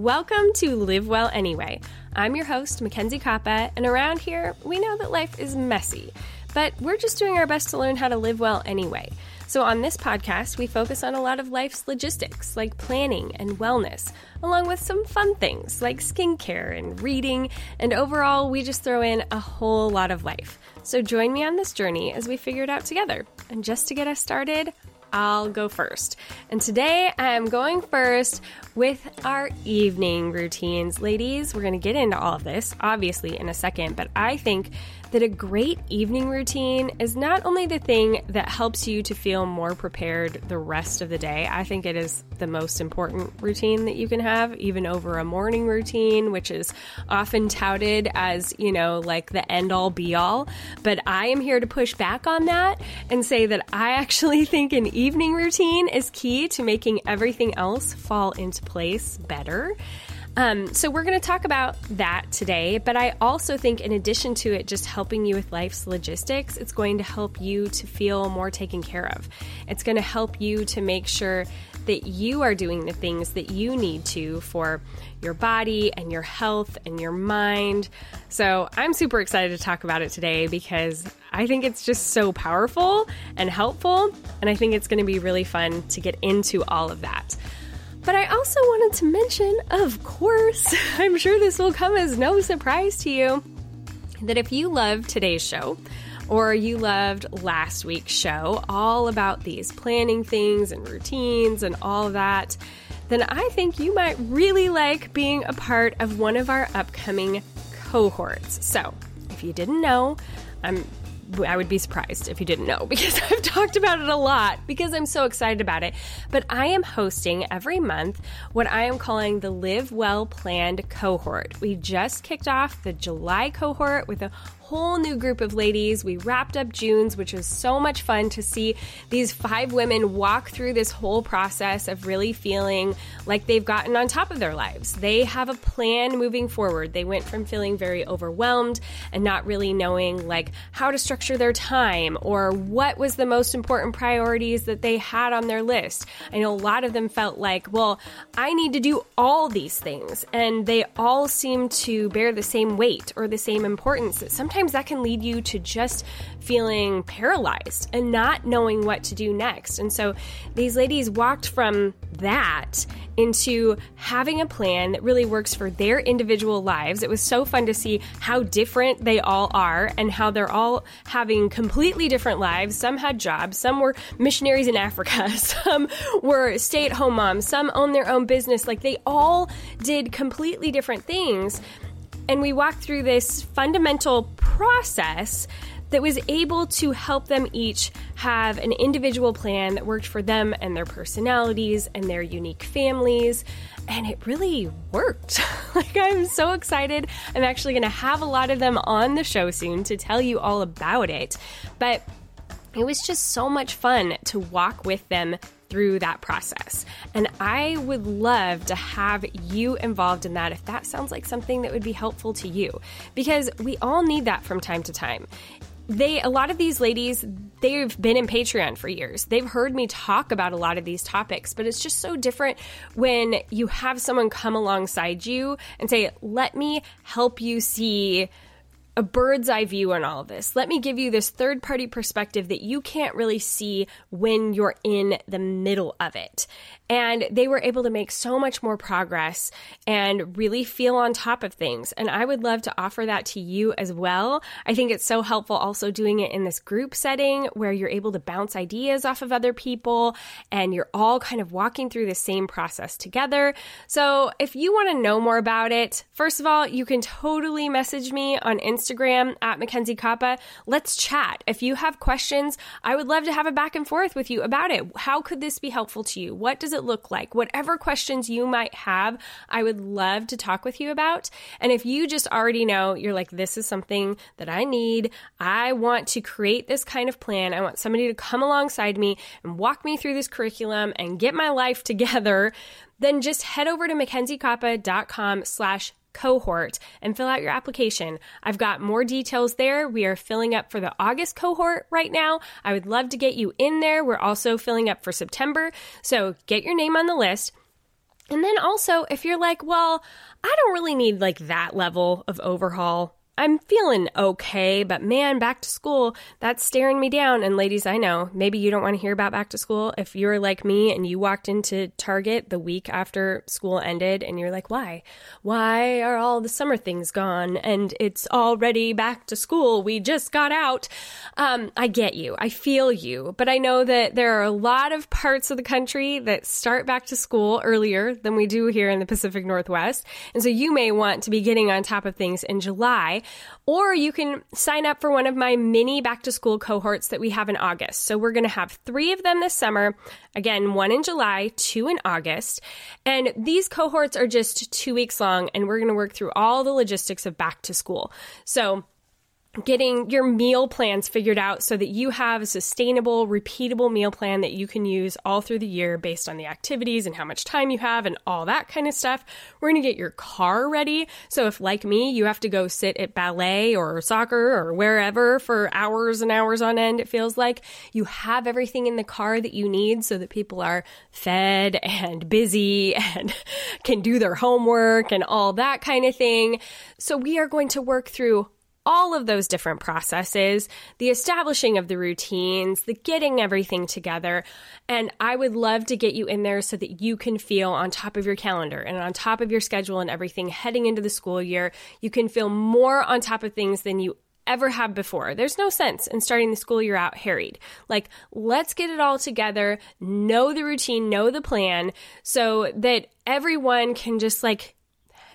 Welcome to Live Well Anyway. I'm your host, Mackenzie Koppa, and around here, we know that life is messy, but we're just doing our best to learn how to live well anyway. So, on this podcast, we focus on a lot of life's logistics, like planning and wellness, along with some fun things like skincare and reading, and overall, we just throw in a whole lot of life. So, join me on this journey as we figure it out together. And just to get us started, I'll go first. And today I'm going first with our evening routines. Ladies, we're going to get into all of this, obviously, in a second, but I think that a great evening routine is not only the thing that helps you to feel more prepared the rest of the day, I think it is the most important routine that you can have, even over a morning routine, which is often touted as, you know, like the end all be all. But I am here to push back on that and say that I actually think an evening routine is key to making everything else fall into place better. Um, so, we're going to talk about that today, but I also think, in addition to it just helping you with life's logistics, it's going to help you to feel more taken care of. It's going to help you to make sure that you are doing the things that you need to for your body and your health and your mind. So, I'm super excited to talk about it today because I think it's just so powerful and helpful, and I think it's going to be really fun to get into all of that. But I also wanted to mention, of course, I'm sure this will come as no surprise to you, that if you loved today's show, or you loved last week's show, all about these planning things and routines and all that, then I think you might really like being a part of one of our upcoming cohorts. So, if you didn't know, I'm I would be surprised if you didn't know because I've talked about it a lot because I'm so excited about it. But I am hosting every month what I am calling the Live Well Planned cohort. We just kicked off the July cohort with a whole new group of ladies. We wrapped up June's, which was so much fun to see these five women walk through this whole process of really feeling like they've gotten on top of their lives. They have a plan moving forward. They went from feeling very overwhelmed and not really knowing like how to structure their time or what was the most important priorities that they had on their list. I know a lot of them felt like, well, I need to do all these things and they all seem to bear the same weight or the same importance. that Sometimes sometimes that can lead you to just feeling paralyzed and not knowing what to do next. And so these ladies walked from that into having a plan that really works for their individual lives. It was so fun to see how different they all are and how they're all having completely different lives. Some had jobs, some were missionaries in Africa, some were stay at home moms, some own their own business. Like they all did completely different things. And we walked through this fundamental process that was able to help them each have an individual plan that worked for them and their personalities and their unique families. And it really worked. like, I'm so excited. I'm actually going to have a lot of them on the show soon to tell you all about it. But it was just so much fun to walk with them through that process. And I would love to have you involved in that if that sounds like something that would be helpful to you, because we all need that from time to time. They a lot of these ladies they've been in patreon for years. They've heard me talk about a lot of these topics but it's just so different when you have someone come alongside you and say let me help you see a bird's eye view on all of this. Let me give you this third party perspective that you can't really see when you're in the middle of it. And they were able to make so much more progress and really feel on top of things. And I would love to offer that to you as well. I think it's so helpful also doing it in this group setting where you're able to bounce ideas off of other people and you're all kind of walking through the same process together. So if you want to know more about it, first of all, you can totally message me on Instagram at Mackenzie Koppa. Let's chat. If you have questions, I would love to have a back and forth with you about it. How could this be helpful to you? What does it look like? Whatever questions you might have, I would love to talk with you about. And if you just already know, you're like, this is something that I need. I want to create this kind of plan. I want somebody to come alongside me and walk me through this curriculum and get my life together. Then just head over to mackenziekoppa.com slash cohort and fill out your application. I've got more details there. We are filling up for the August cohort right now. I would love to get you in there. We're also filling up for September. So get your name on the list. And then also, if you're like, well, I don't really need like that level of overhaul I'm feeling okay, but man, back to school, that's staring me down. And ladies, I know maybe you don't want to hear about back to school. If you're like me and you walked into Target the week after school ended and you're like, why? Why are all the summer things gone? And it's already back to school. We just got out. Um, I get you. I feel you. But I know that there are a lot of parts of the country that start back to school earlier than we do here in the Pacific Northwest. And so you may want to be getting on top of things in July or you can sign up for one of my mini back to school cohorts that we have in August. So we're going to have three of them this summer. Again, one in July, two in August. And these cohorts are just two weeks long, and we're going to work through all the logistics of back to school. So getting your meal plans figured out so that you have a sustainable, repeatable meal plan that you can use all through the year based on the activities and how much time you have and all that kind of stuff. We're going to get your car ready. So if like me, you have to go sit at ballet or soccer or wherever for hours and hours on end, it feels like you have everything in the car that you need so that people are fed and busy and can do their homework and all that kind of thing. So we are going to work through all of those different processes, the establishing of the routines, the getting everything together. And I would love to get you in there so that you can feel on top of your calendar and on top of your schedule and everything heading into the school year. You can feel more on top of things than you ever have before. There's no sense in starting the school year out harried. Like, let's get it all together, know the routine, know the plan, so that everyone can just like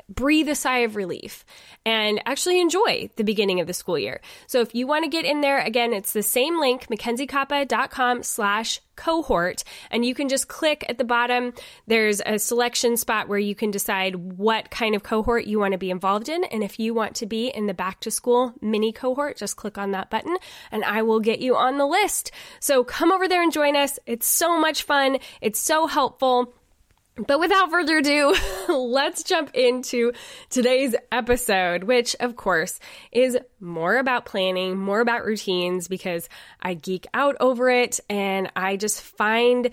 breathe a sigh of relief and actually enjoy the beginning of the school year. So if you want to get in there, again, it's the same link, mackenziekoppa.com slash cohort, and you can just click at the bottom. There's a selection spot where you can decide what kind of cohort you want to be involved in. And if you want to be in the back to school mini cohort, just click on that button and I will get you on the list. So come over there and join us. It's so much fun. It's so helpful. But without further ado, let's jump into today's episode, which of course is more about planning, more about routines because I geek out over it and I just find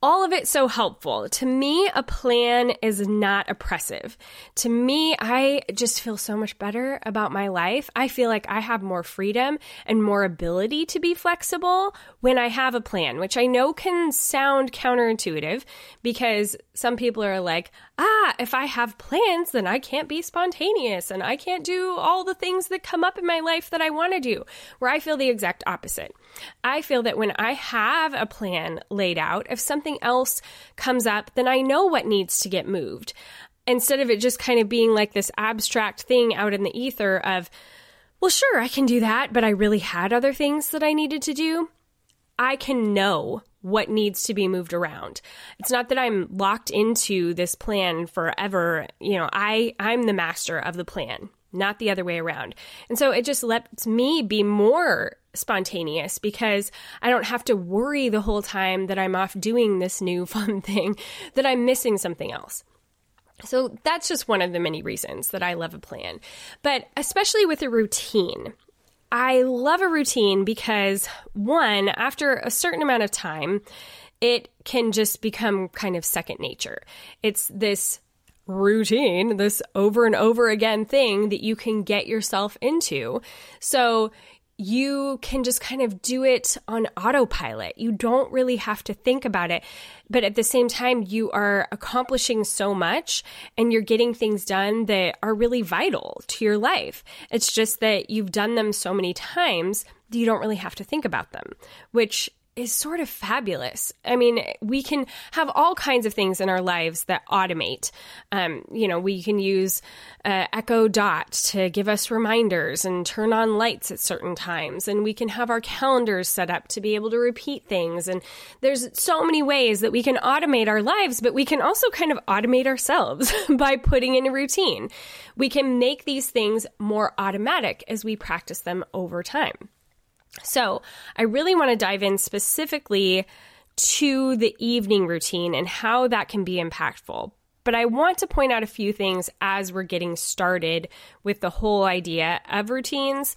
all of it so helpful. To me, a plan is not oppressive. To me, I just feel so much better about my life. I feel like I have more freedom and more ability to be flexible when I have a plan, which I know can sound counterintuitive because some people are like, ah, if I have plans, then I can't be spontaneous and I can't do all the things that come up in my life that I want to do. Where I feel the exact opposite. I feel that when I have a plan laid out, if something else comes up, then I know what needs to get moved. Instead of it just kind of being like this abstract thing out in the ether of, well, sure, I can do that, but I really had other things that I needed to do. I can know what needs to be moved around. It's not that I'm locked into this plan forever. You know, I I'm the master of the plan, not the other way around. And so it just lets me be more spontaneous because I don't have to worry the whole time that I'm off doing this new fun thing that I'm missing something else. So that's just one of the many reasons that I love a plan. But especially with a routine, I love a routine because, one, after a certain amount of time, it can just become kind of second nature. It's this routine, this over and over again thing that you can get yourself into. So you can just kind of do it on autopilot. You don't really have to think about it. But at the same time, you are accomplishing so much and you're getting things done that are really vital to your life. It's just that you've done them so many times that you don't really have to think about them, which is sort of fabulous. I mean, we can have all kinds of things in our lives that automate. Um, you know, we can use uh, Echo Dot to give us reminders and turn on lights at certain times, and we can have our calendars set up to be able to repeat things. And there's so many ways that we can automate our lives, but we can also kind of automate ourselves by putting in a routine. We can make these things more automatic as we practice them over time. So, I really want to dive in specifically to the evening routine and how that can be impactful. But I want to point out a few things as we're getting started with the whole idea of routines.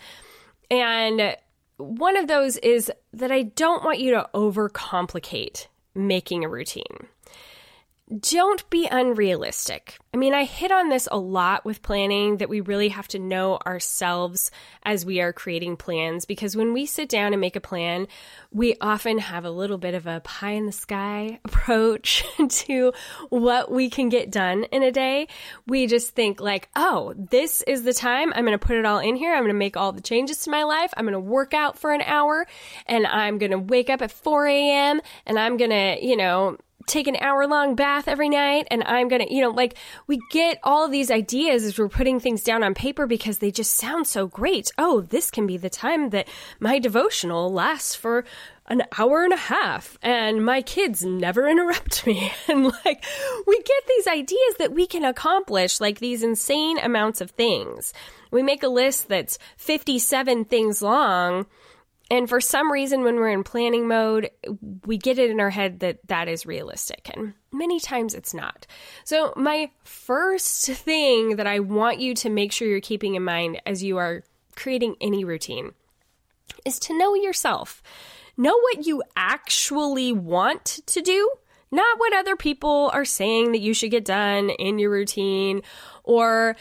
And one of those is that I don't want you to overcomplicate making a routine don't be unrealistic. I mean, I hit on this a lot with planning that we really have to know ourselves as we are creating plans because when we sit down and make a plan, we often have a little bit of a pie in the sky approach to what we can get done in a day. We just think, like, oh, this is the time. I'm going to put it all in here. I'm going to make all the changes to my life. I'm going to work out for an hour and I'm going to wake up at 4 a.m. and I'm going to, you know, take an hour long bath every night and I'm going to, you know, like we get all these ideas as we're putting things down on paper because they just sound so great. Oh, this can be the time that my devotional lasts for an hour and a half and my kids never interrupt me. And like we get these ideas that we can accomplish like these insane amounts of things. We make a list that's 57 things long and for some reason, when we're in planning mode, we get it in our head that that is realistic. And many times it's not. So, my first thing that I want you to make sure you're keeping in mind as you are creating any routine is to know yourself. Know what you actually want to do, not what other people are saying that you should get done in your routine or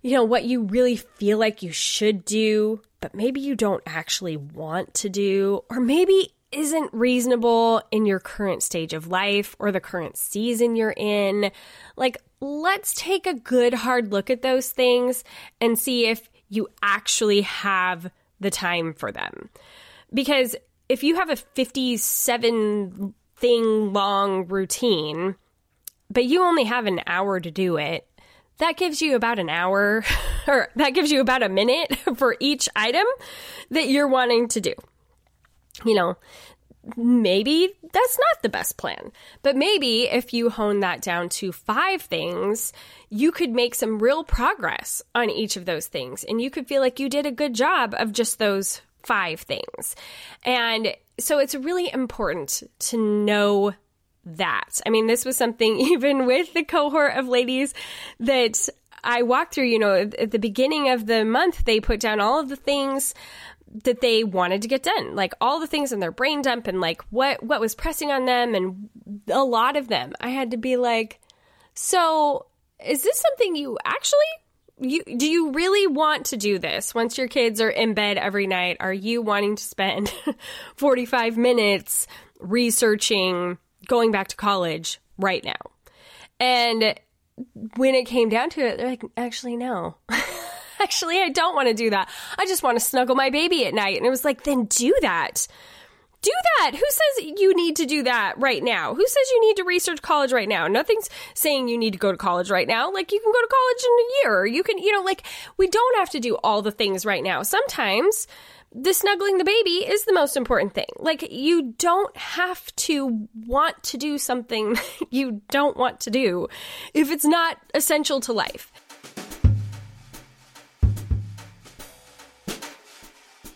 you know what you really feel like you should do but maybe you don't actually want to do, or maybe isn't reasonable in your current stage of life or the current season you're in. Like, let's take a good hard look at those things and see if you actually have the time for them. Because if you have a 57 thing long routine, but you only have an hour to do it, that gives you about an hour or that gives you about a minute for each item that you're wanting to do. You know, maybe that's not the best plan. But maybe if you hone that down to five things, you could make some real progress on each of those things. And you could feel like you did a good job of just those five things. And so it's really important to know that. I mean, this was something even with the cohort of ladies that I walked through, you know, at the beginning of the month, they put down all of the things that they wanted to get done, like all the things in their brain dump and like what, what was pressing on them. And a lot of them, I had to be like, so is this something you actually you do you really want to do this once your kids are in bed every night are you wanting to spend 45 minutes researching going back to college right now. And when it came down to it, they're like, actually, no. actually, I don't want to do that. I just want to snuggle my baby at night. And it was like, then do that. Do that. Who says you need to do that right now? Who says you need to research college right now? Nothing's saying you need to go to college right now. Like you can go to college in a year. You can, you know, like we don't have to do all the things right now. Sometimes the snuggling the baby is the most important thing. Like, you don't have to want to do something you don't want to do if it's not essential to life.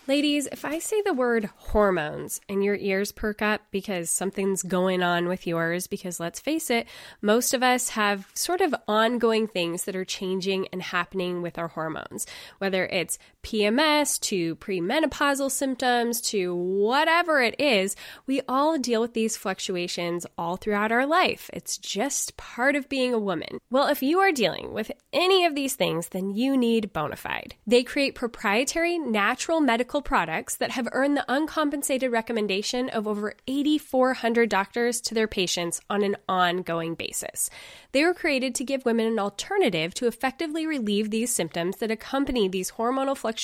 Ladies, if I say the word hormones and your ears perk up because something's going on with yours, because let's face it, most of us have sort of ongoing things that are changing and happening with our hormones, whether it's PMS to premenopausal symptoms to whatever it is, we all deal with these fluctuations all throughout our life. It's just part of being a woman. Well, if you are dealing with any of these things, then you need Bonafide. They create proprietary natural medical products that have earned the uncompensated recommendation of over 8,400 doctors to their patients on an ongoing basis. They were created to give women an alternative to effectively relieve these symptoms that accompany these hormonal fluctuations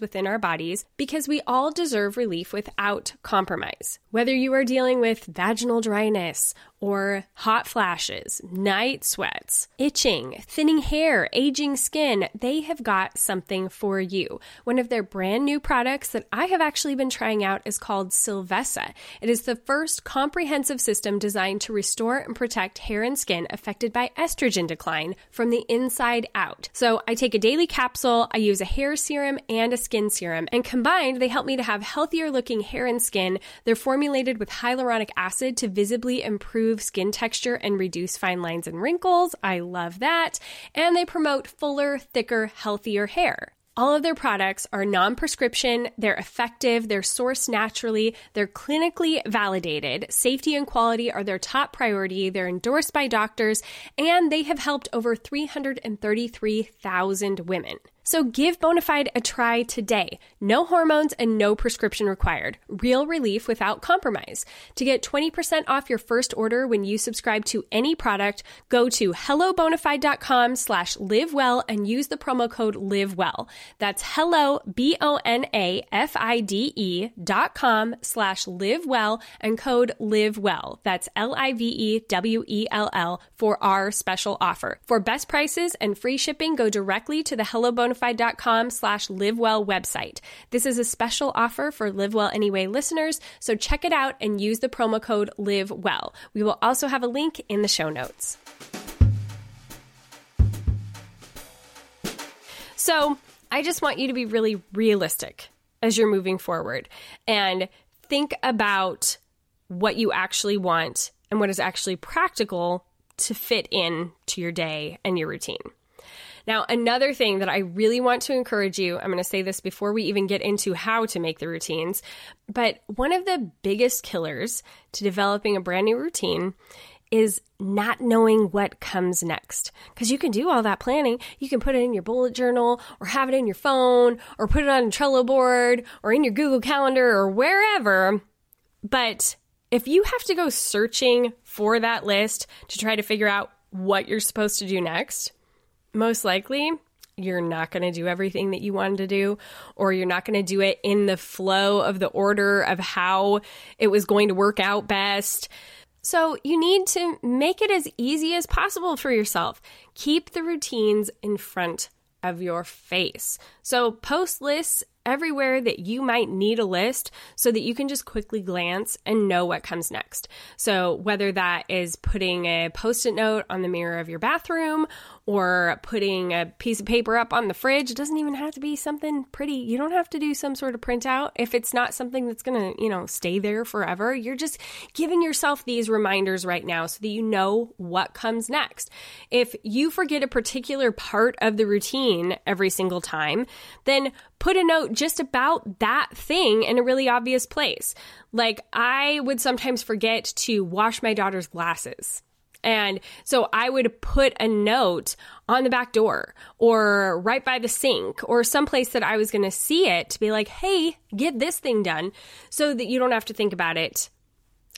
within our bodies because we all deserve relief without compromise. Whether you are dealing with vaginal dryness, or hot flashes, night sweats, itching, thinning hair, aging skin, they have got something for you. One of their brand new products that I have actually been trying out is called Silvessa. It is the first comprehensive system designed to restore and protect hair and skin affected by estrogen decline from the inside out. So I take a daily capsule, I use a hair serum and a skin serum, and combined they help me to have healthier looking hair and skin. They're formulated with hyaluronic acid to visibly improve improve skin texture and reduce fine lines and wrinkles. I love that. And they promote fuller, thicker, healthier hair. All of their products are non prescription, they're effective, they're sourced naturally, they're clinically validated. Safety and quality are their top priority, they're endorsed by doctors, and they have helped over 333,000 women. So give Bonafide a try today. No hormones and no prescription required. Real relief without compromise. To get 20% off your first order when you subscribe to any product, go to hellobonafide.com slash livewell and use the promo code livewell. That's hello, B-O-N-A-F-I-D-E dot com slash livewell and code livewell. That's L-I-V-E-W-E-L-L for our special offer. For best prices and free shipping, go directly to the Hello Bonafide bonafide.com slash livewell website. This is a special offer for Live Well Anyway listeners, so check it out and use the promo code LIVEWELL. We will also have a link in the show notes. So, I just want you to be really realistic as you're moving forward and think about what you actually want and what is actually practical to fit in to your day and your routine. Now, another thing that I really want to encourage you, I'm going to say this before we even get into how to make the routines, but one of the biggest killers to developing a brand new routine is not knowing what comes next. Because you can do all that planning. You can put it in your bullet journal or have it in your phone or put it on a Trello board or in your Google Calendar or wherever. But if you have to go searching for that list to try to figure out what you're supposed to do next, most likely you're not going to do everything that you wanted to do, or you're not going to do it in the flow of the order of how it was going to work out best. So, you need to make it as easy as possible for yourself. Keep the routines in front of your face. So, post lists everywhere that you might need a list so that you can just quickly glance and know what comes next. So, whether that is putting a post it note on the mirror of your bathroom or putting a piece of paper up on the fridge, it doesn't even have to be something pretty. You don't have to do some sort of printout if it's not something that's going to, you know, stay there forever. You're just giving yourself these reminders right now so that you know what comes next. If you forget a particular part of the routine every single time, then put a note just about that thing in a really obvious place. Like, I would sometimes forget to wash my daughter's glasses. And so I would put a note on the back door or right by the sink or someplace that I was going to see it to be like, hey, get this thing done so that you don't have to think about it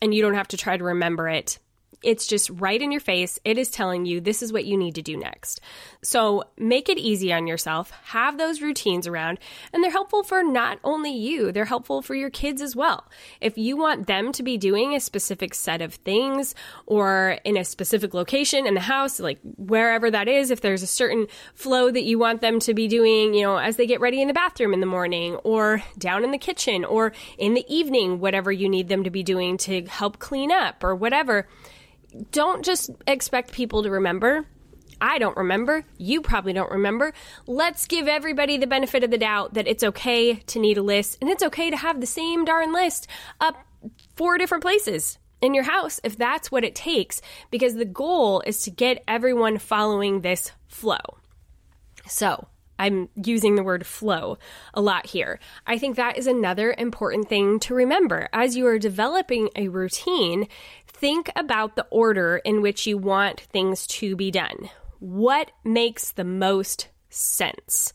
and you don't have to try to remember it it's just right in your face. It is telling you this is what you need to do next. So make it easy on yourself. Have those routines around, and they're helpful for not only you, they're helpful for your kids as well. If you want them to be doing a specific set of things or in a specific location in the house, like wherever that is, if there's a certain flow that you want them to be doing, you know, as they get ready in the bathroom in the morning or down in the kitchen or in the evening, whatever you need them to be doing to help clean up or whatever don't just expect people to remember. I don't remember. You probably don't remember. Let's give everybody the benefit of the doubt that it's okay to need a list and it's okay to have the same darn list up four different places in your house if that's what it takes, because the goal is to get everyone following this flow. So, I'm using the word flow a lot here. I think that is another important thing to remember. As you are developing a routine, think about the order in which you want things to be done. What makes the most sense?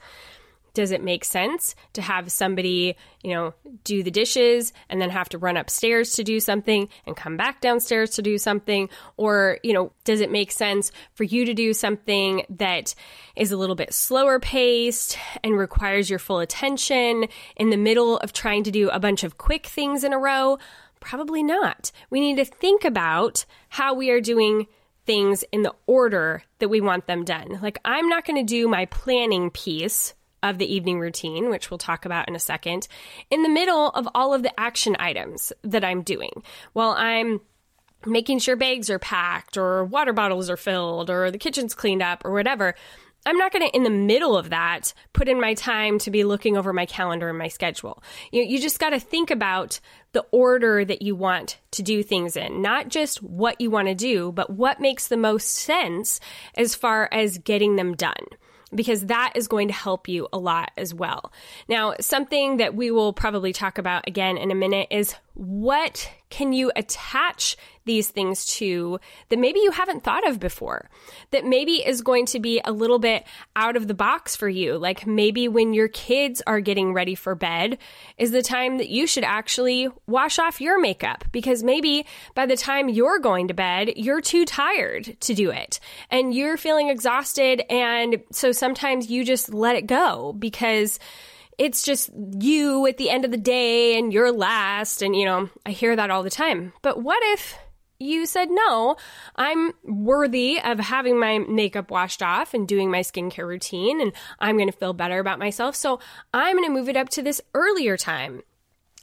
does it make sense to have somebody, you know, do the dishes and then have to run upstairs to do something and come back downstairs to do something? Or, you know, does it make sense for you to do something that is a little bit slower paced and requires your full attention in the middle of trying to do a bunch of quick things in a row? Probably not. We need to think about how we are doing things in the order that we want them done. Like, I'm not going to do my planning piece of the evening routine, which we'll talk about in a second, in the middle of all of the action items that I'm doing while I'm making sure bags are packed or water bottles are filled or the kitchen's cleaned up or whatever. I'm not going to, in the middle of that, put in my time to be looking over my calendar and my schedule. You, you just got to think about the order that you want to do things in, not just what you want to do, but what makes the most sense as far as getting them done because that is going to help you a lot as well. Now, something that we will probably talk about again in a minute is what can you attach these things to that maybe you haven't thought of before? That maybe is going to be a little bit out of the box for you. Like maybe when your kids are getting ready for bed is the time that you should actually wash off your makeup because maybe by the time you're going to bed, you're too tired to do it and you're feeling exhausted. And so sometimes you just let it go because it's just you at the end of the day and you're last. And, you know, I hear that all the time. But what if you said, no, I'm worthy of having my makeup washed off and doing my skincare routine, and I'm going to feel better about myself. So I'm going to move it up to this earlier time.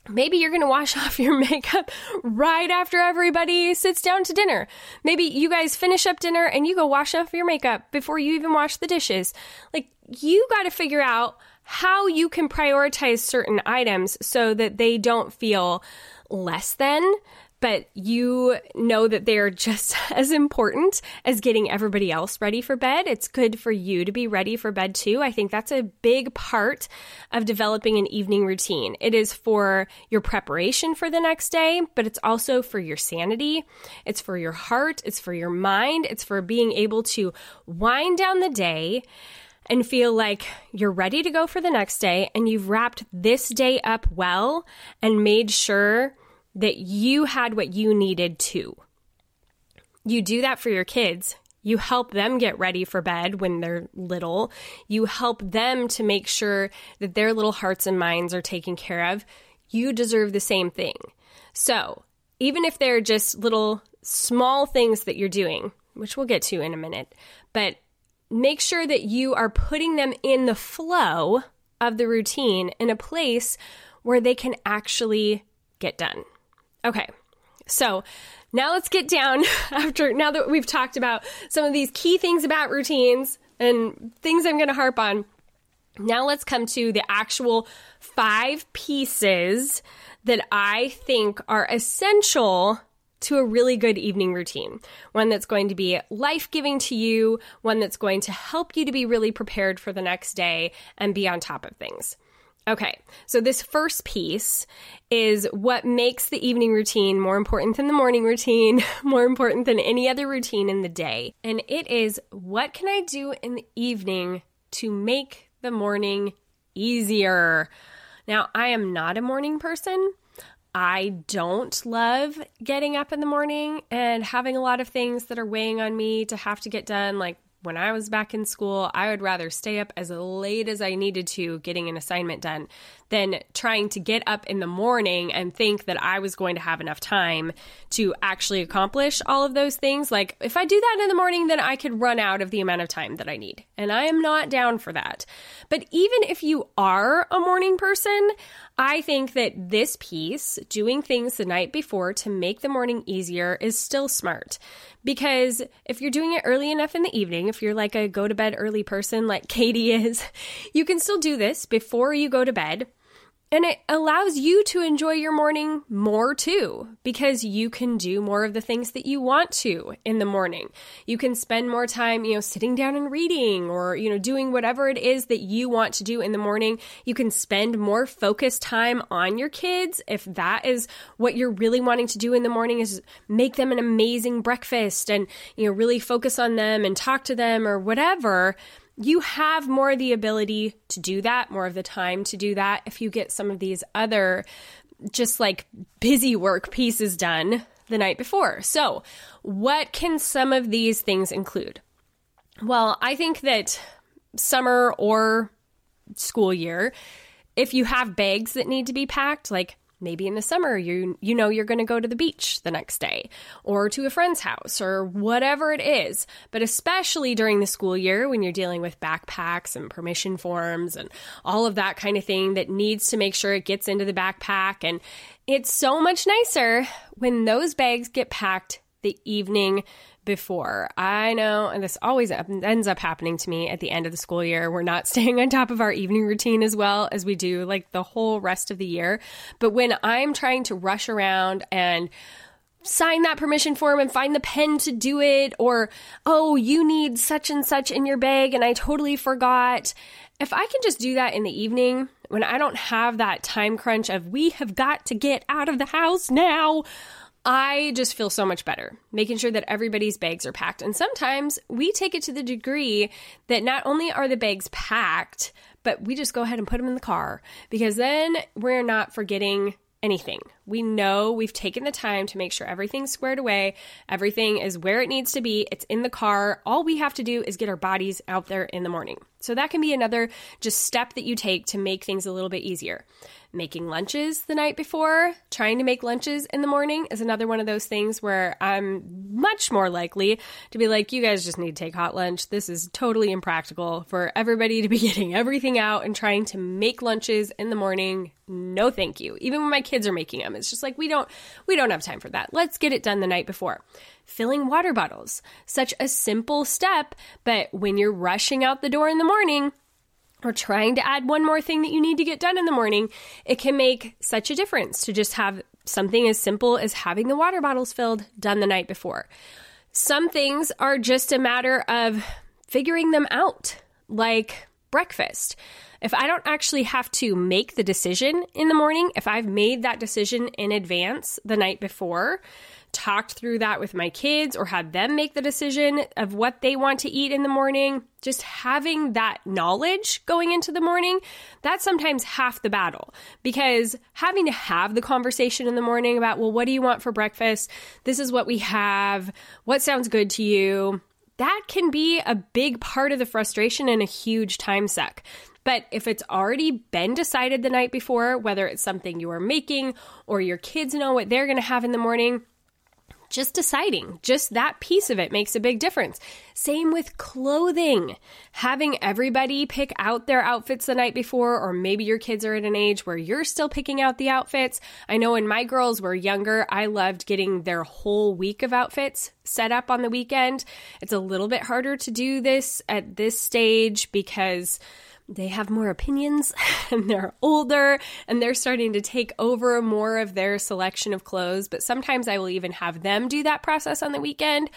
Maybe you're going to wash off your makeup right after everybody sits down to dinner. Maybe you guys finish up dinner and you go wash off your makeup before you even wash the dishes. Like, you got to figure out how you can prioritize certain items so that they don't feel less than, but you know that they're just as important as getting everybody else ready for bed. It's good for you to be ready for bed too. I think that's a big part of developing an evening routine. It is for your preparation for the next day, but it's also for your sanity. It's for your heart. It's for your mind. It's for being able to wind down the day and feel like you're ready to go for the next day and you've wrapped this day up well and made sure that you had what you needed to. You do that for your kids. You help them get ready for bed when they're little. You help them to make sure that their little hearts and minds are taken care of. You deserve the same thing. So, even if they're just little small things that you're doing, which we'll get to in a minute, but make sure that you are putting them in the flow of the routine in a place where they can actually get done. Okay. So now let's get down after, now that we've talked about some of these key things about routines and things I'm going to harp on. Now let's come to the actual five pieces that I think are essential to a really good evening routine. One that's going to be life giving to you, one that's going to help you to be really prepared for the next day and be on top of things. Okay, so this first piece is what makes the evening routine more important than the morning routine, more important than any other routine in the day. And it is what can I do in the evening to make the morning easier? Now, I am not a morning person. I don't love getting up in the morning and having a lot of things that are weighing on me to have to get done. Like when I was back in school, I would rather stay up as late as I needed to getting an assignment done than trying to get up in the morning and think that I was going to have enough time to actually accomplish all of those things. Like, if I do that in the morning, then I could run out of the amount of time that I need. And I am not down for that. But even if you are a morning person, I think that this piece, doing things the night before to make the morning easier, is still smart. Because if you're doing it early enough in the evening, if you're like a go to bed early person like Katie is, you can still do this before you go to bed and it allows you to enjoy your morning more too, because you can do more of the things that you want to in the morning. You can spend more time, you know, sitting down and reading or, you know, doing whatever it is that you want to do in the morning. You can spend more focused time on your kids. If that is what you're really wanting to do in the morning is make them an amazing breakfast and, you know, really focus on them and talk to them or whatever you have more of the ability to do that, more of the time to do that if you get some of these other just like busy work pieces done the night before. So, what can some of these things include? Well, I think that summer or school year, if you have bags that need to be packed, like maybe in the summer you you know you're going to go to the beach the next day or to a friend's house or whatever it is. But especially during the school year when you're dealing with backpacks and permission forms and all of that kind of thing that needs to make sure it gets into the backpack. And it's so much nicer when those bags get packed the evening before. I know, and this always ends up happening to me at the end of the school year. We're not staying on top of our evening routine as well as we do like the whole rest of the year. But when I'm trying to rush around and sign that permission form and find the pen to do it, or, oh, you need such and such in your bag and I totally forgot. If I can just do that in the evening, when I don't have that time crunch of we have got to get out of the house now, I just feel so much better making sure that everybody's bags are packed. And sometimes we take it to the degree that not only are the bags packed, but we just go ahead and put them in the car because then we're not forgetting anything. We know we've taken the time to make sure everything's squared away, everything is where it needs to be, it's in the car. All we have to do is get our bodies out there in the morning. So that can be another just step that you take to make things a little bit easier making lunches the night before, trying to make lunches in the morning is another one of those things where I'm much more likely to be like, you guys just need to take hot lunch. This is totally impractical for everybody to be getting everything out and trying to make lunches in the morning. No, thank you. Even when my kids are making them, it's just like we don't we don't have time for that. Let's get it done the night before filling water bottles. Such a simple step, but when you're rushing out the door in the morning, or trying to add one more thing that you need to get done in the morning, it can make such a difference to just have something as simple as having the water bottles filled done the night before. Some things are just a matter of figuring them out, like breakfast. If I don't actually have to make the decision in the morning, if I've made that decision in advance the night before, talked through that with my kids or had them make the decision of what they want to eat in the morning, just having that knowledge going into the morning, that's sometimes half the battle because having to have the conversation in the morning about, well, what do you want for breakfast? This is what we have. What sounds good to you? That can be a big part of the frustration and a huge time suck. But if it's already been decided the night before, whether it's something you are making or your kids know what they're going to have in the morning, just deciding, just that piece of it makes a big difference. Same with clothing. Having everybody pick out their outfits the night before, or maybe your kids are at an age where you're still picking out the outfits. I know when my girls were younger, I loved getting their whole week of outfits set up on the weekend. It's a little bit harder to do this at this stage because they have more opinions and they're older and they're starting to take over more of their selection of clothes. But sometimes I will even have them do that process on the weekend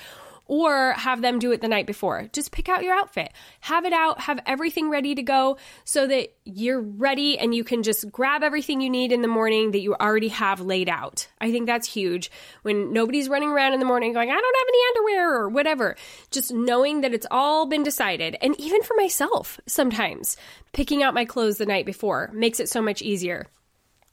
or have them do it the night before. Just pick out your outfit, have it out, have everything ready to go so that you're ready and you can just grab everything you need in the morning that you already have laid out. I think that's huge when nobody's running around in the morning going, I don't have any underwear or whatever. Just knowing that it's all been decided. And even for myself, sometimes picking out my clothes the night before makes it so much easier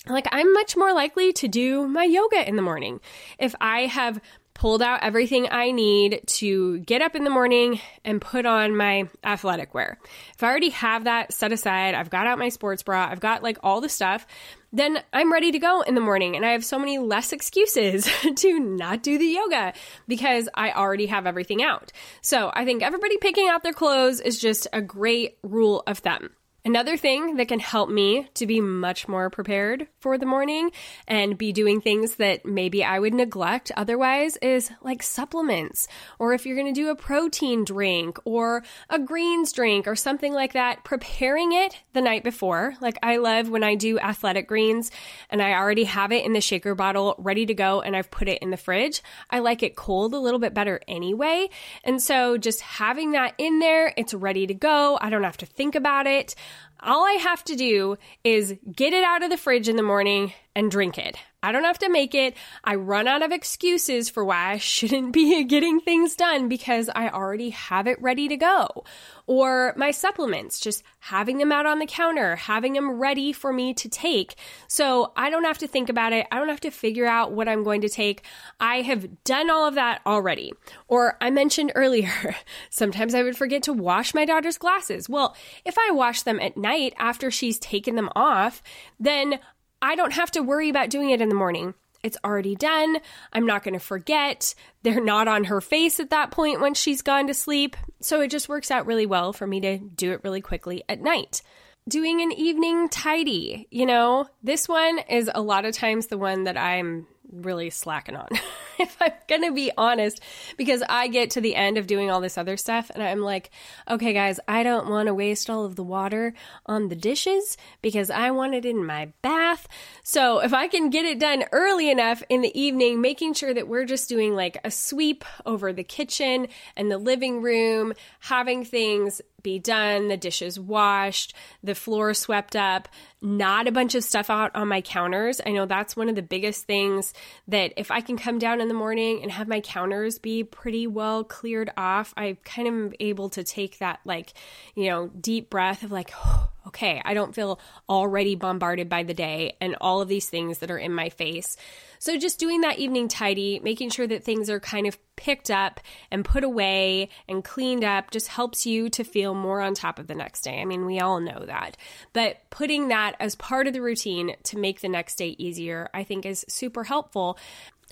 like I'm much more likely to do my yoga in the morning if I have pulled out everything I need to get up in the morning and put on my athletic wear. If I already have that set aside, I've got out my sports bra, I've got like all the stuff, then I'm ready to go in the morning. And I have so many less excuses to not do the yoga because I already have everything out. So I think everybody picking out their clothes is just a great rule of thumb. Another thing that can help me to be much more prepared for the morning and be doing things that maybe I would neglect otherwise is like supplements. Or if you're going to do a protein drink or a greens drink or something like that, preparing it the night before. Like I love when I do athletic greens and I already have it in the shaker bottle ready to go and I've put it in the fridge. I like it cold a little bit better anyway. And so just having that in there, it's ready to go. I don't have to think about it. All I have to do is get it out of the fridge in the morning and drink it. I don't have to make it. I run out of excuses for why I shouldn't be getting things done because I already have it ready to go. Or my supplements, just having them out on the counter, having them ready for me to take. So I don't have to think about it. I don't have to figure out what I'm going to take. I have done all of that already. Or I mentioned earlier, sometimes I would forget to wash my daughter's glasses. Well, if I wash them at night after she's taken them off, then I don't have to worry about doing it in the morning. It's already done. I'm not going to forget. They're not on her face at that point when she's gone to sleep. So it just works out really well for me to do it really quickly at night. Doing an evening tidy, you know, this one is a lot of times the one that I'm really slacking on, if I'm going to be honest, because I get to the end of doing all this other stuff and I'm like, okay, guys, I don't want to waste all of the water on the dishes because I want it in my bath. So if I can get it done early enough in the evening, making sure that we're just doing like a sweep over the kitchen and the living room, having things be done, the dishes washed, the floor swept up, not a bunch of stuff out on my counters. I know that's one of the biggest things that if I can come down in the morning and have my counters be pretty well cleared off, I kind of am able to take that like, you know, deep breath of like, okay, I don't feel already bombarded by the day and all of these things that are in my face. So just doing that evening tidy, making sure that things are kind of picked up and put away and cleaned up just helps you to feel more on top of the next day. I mean, we all know that. But putting that as part of the routine to make the next day easier, I think is super helpful.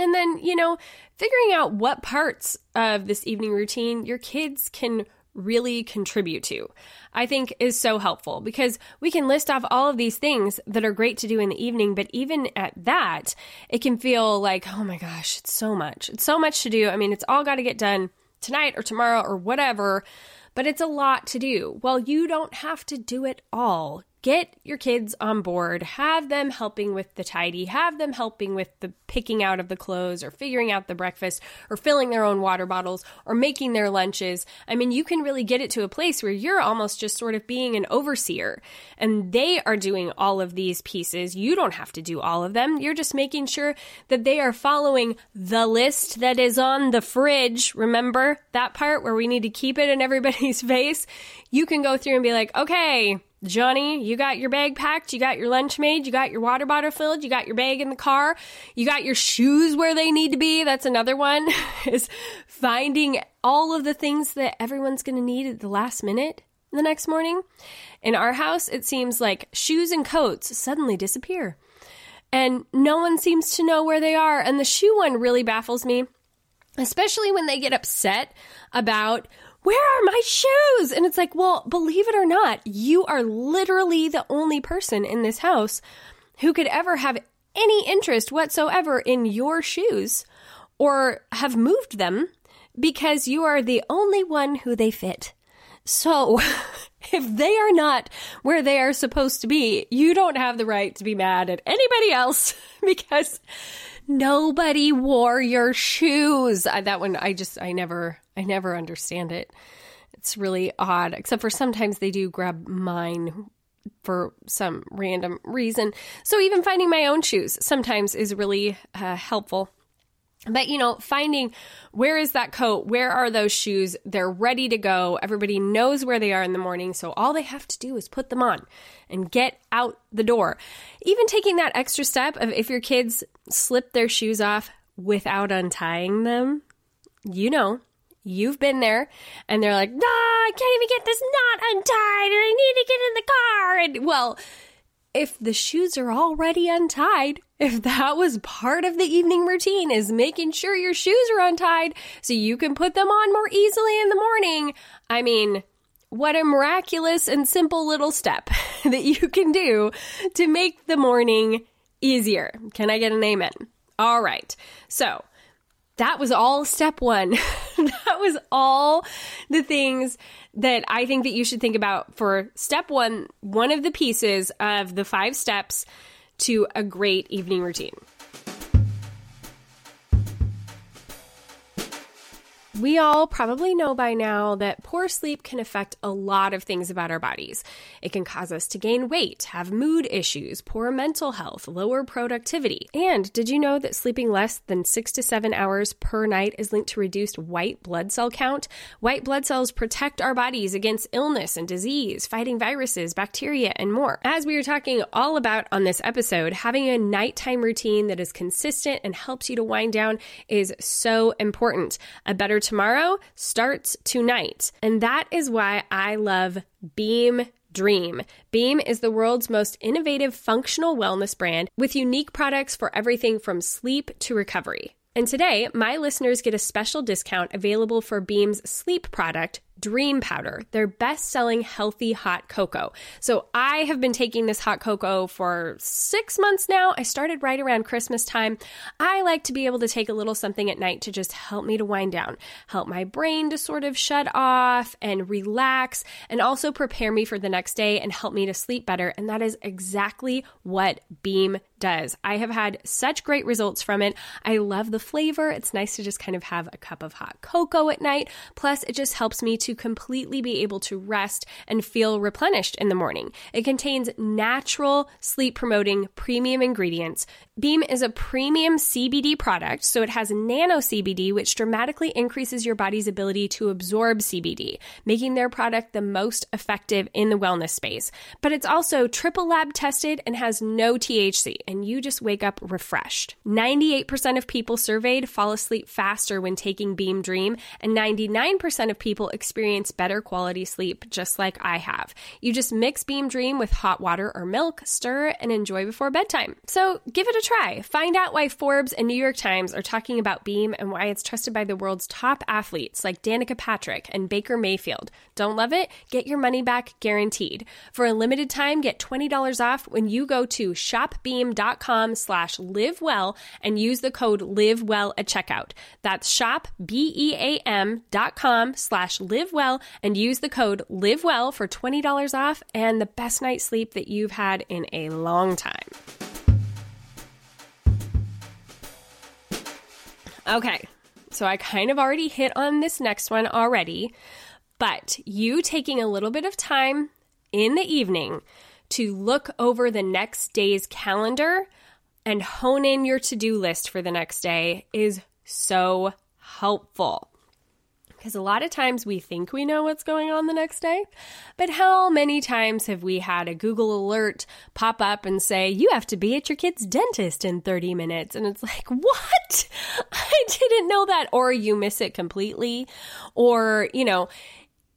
And then, you know, figuring out what parts of this evening routine your kids can really contribute to, I think is so helpful because we can list off all of these things that are great to do in the evening, but even at that, it can feel like, oh my gosh, it's so much. It's so much to do. I mean, it's all got to get done tonight or tomorrow or whatever, but it's a lot to do. Well, you don't have to do it all. Get your kids on board, have them helping with the tidy, have them helping with the picking out of the clothes or figuring out the breakfast or filling their own water bottles or making their lunches. I mean, you can really get it to a place where you're almost just sort of being an overseer and they are doing all of these pieces. You don't have to do all of them. You're just making sure that they are following the list that is on the fridge. Remember that part where we need to keep it in everybody's face? You can go through and be like, okay, Johnny, you got your bag packed, you got your lunch made, you got your water bottle filled, you got your bag in the car, you got your shoes where they need to be. That's another one is finding all of the things that everyone's going to need at the last minute the next morning. In our house, it seems like shoes and coats suddenly disappear. And no one seems to know where they are. And the shoe one really baffles me, especially when they get upset about where are my shoes? And it's like, well, believe it or not, you are literally the only person in this house who could ever have any interest whatsoever in your shoes or have moved them because you are the only one who they fit. So, if they are not where they are supposed to be, you don't have the right to be mad at anybody else because nobody wore your shoes. I, that one, I just, I never, I never understand it. It's really odd, except for sometimes they do grab mine for some random reason. So even finding my own shoes sometimes is really uh, helpful. But you know, finding where is that coat? Where are those shoes? They're ready to go. Everybody knows where they are in the morning. So all they have to do is put them on and get out the door. Even taking that extra step of if your kids slip their shoes off, without untying them. You know, you've been there and they're like, nah, I can't even get this knot untied and I need to get in the car. And well, if the shoes are already untied, if that was part of the evening routine is making sure your shoes are untied so you can put them on more easily in the morning, I mean, what a miraculous and simple little step that you can do to make the morning easier. Can I get an amen? All right. So, that was all step one. that was all the things that I think that you should think about for step one, one of the pieces of the five steps to a great evening routine. We all probably know by now that poor sleep can affect a lot of things about our bodies. It can cause us to gain weight, have mood issues, poor mental health, lower productivity. And did you know that sleeping less than six to seven hours per night is linked to reduced white blood cell count? White blood cells protect our bodies against illness and disease, fighting viruses, bacteria, and more. As we are talking all about on this episode, having a nighttime routine that is consistent and helps you to wind down is so important. A better tomorrow starts tonight. And that is why I love Beam Dream. Beam is the world's most innovative functional wellness brand with unique products for everything from sleep to recovery. And today, my listeners get a special discount available for Beam's sleep product, Dream Powder, their best selling healthy hot cocoa. So I have been taking this hot cocoa for six months now. I started right around Christmas time. I like to be able to take a little something at night to just help me to wind down, help my brain to sort of shut off and relax, and also prepare me for the next day and help me to sleep better. And that is exactly what Beam does. I have had such great results from it. I love the flavor. It's nice to just kind of have a cup of hot cocoa at night. Plus, it just helps me to to completely be able to rest and feel replenished in the morning. It contains natural sleep promoting premium ingredients. Beam is a premium CBD product, so it has nano CBD, which dramatically increases your body's ability to absorb CBD, making their product the most effective in the wellness space. But it's also triple lab tested and has no THC, and you just wake up refreshed. 98% of people surveyed fall asleep faster when taking Beam Dream, and 99% of people experience experience better quality sleep just like I have. You just mix Beam Dream with hot water or milk, stir, and enjoy before bedtime. So give it a try. Find out why Forbes and New York Times are talking about Beam and why it's trusted by the world's top athletes like Danica Patrick and Baker Mayfield. Don't love it? Get your money back guaranteed. For a limited time, get $20 off when you go to shopbeam.com slash livewell and use the code livewell at checkout. That's shop, B-E-A-M dot com slash live live well and use the code live well for $20 off and the best night's sleep that you've had in a long time. Okay, so I kind of already hit on this next one already, but you taking a little bit of time in the evening to look over the next day's calendar and hone in your to do list for the next day is so helpful. Because a lot of times we think we know what's going on the next day, but how many times have we had a Google alert pop up and say, you have to be at your kid's dentist in 30 minutes? And it's like, what? I didn't know that. Or you miss it completely. Or, you know,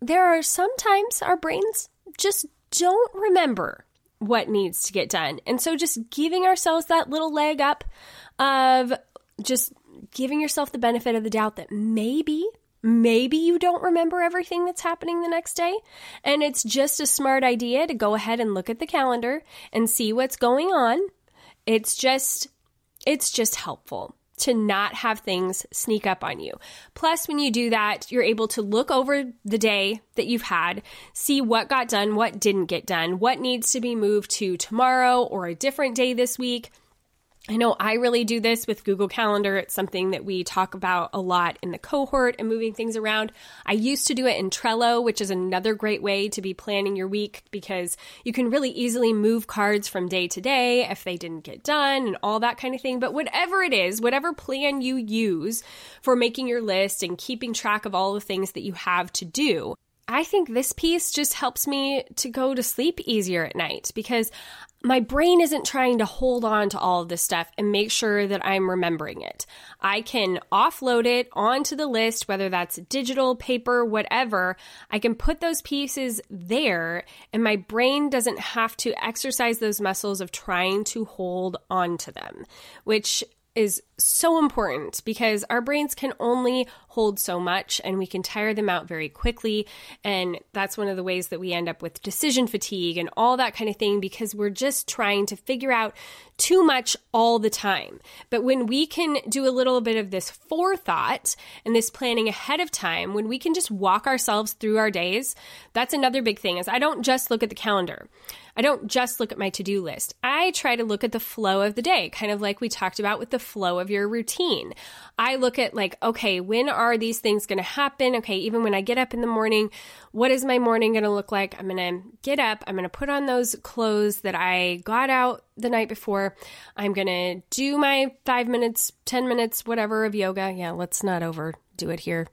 there are sometimes our brains just don't remember what needs to get done. And so just giving ourselves that little leg up of just giving yourself the benefit of the doubt that maybe Maybe you don't remember everything that's happening the next day, and it's just a smart idea to go ahead and look at the calendar and see what's going on. It's just it's just helpful to not have things sneak up on you. Plus, when you do that, you're able to look over the day that you've had, see what got done, what didn't get done, what needs to be moved to tomorrow or a different day this week. I know I really do this with Google Calendar. It's something that we talk about a lot in the cohort and moving things around. I used to do it in Trello, which is another great way to be planning your week because you can really easily move cards from day to day if they didn't get done and all that kind of thing. But whatever it is, whatever plan you use for making your list and keeping track of all the things that you have to do, I think this piece just helps me to go to sleep easier at night because my brain isn't trying to hold on to all of this stuff and make sure that I'm remembering it. I can offload it onto the list, whether that's digital, paper, whatever. I can put those pieces there, and my brain doesn't have to exercise those muscles of trying to hold on to them, which is so important because our brains can only hold so much and we can tire them out very quickly. And that's one of the ways that we end up with decision fatigue and all that kind of thing because we're just trying to figure out too much all the time. But when we can do a little bit of this forethought and this planning ahead of time, when we can just walk ourselves through our days, that's another big thing is I don't just look at the calendar. I don't just look at my to do list. I try to look at the flow of the day, kind of like we talked about with the flow of your routine. I look at, like, okay, when are these things going to happen? Okay, even when I get up in the morning, what is my morning going to look like? I'm going to get up, I'm going to put on those clothes that I got out the night before. I'm going to do my five minutes, 10 minutes, whatever of yoga. Yeah, let's not overdo it here.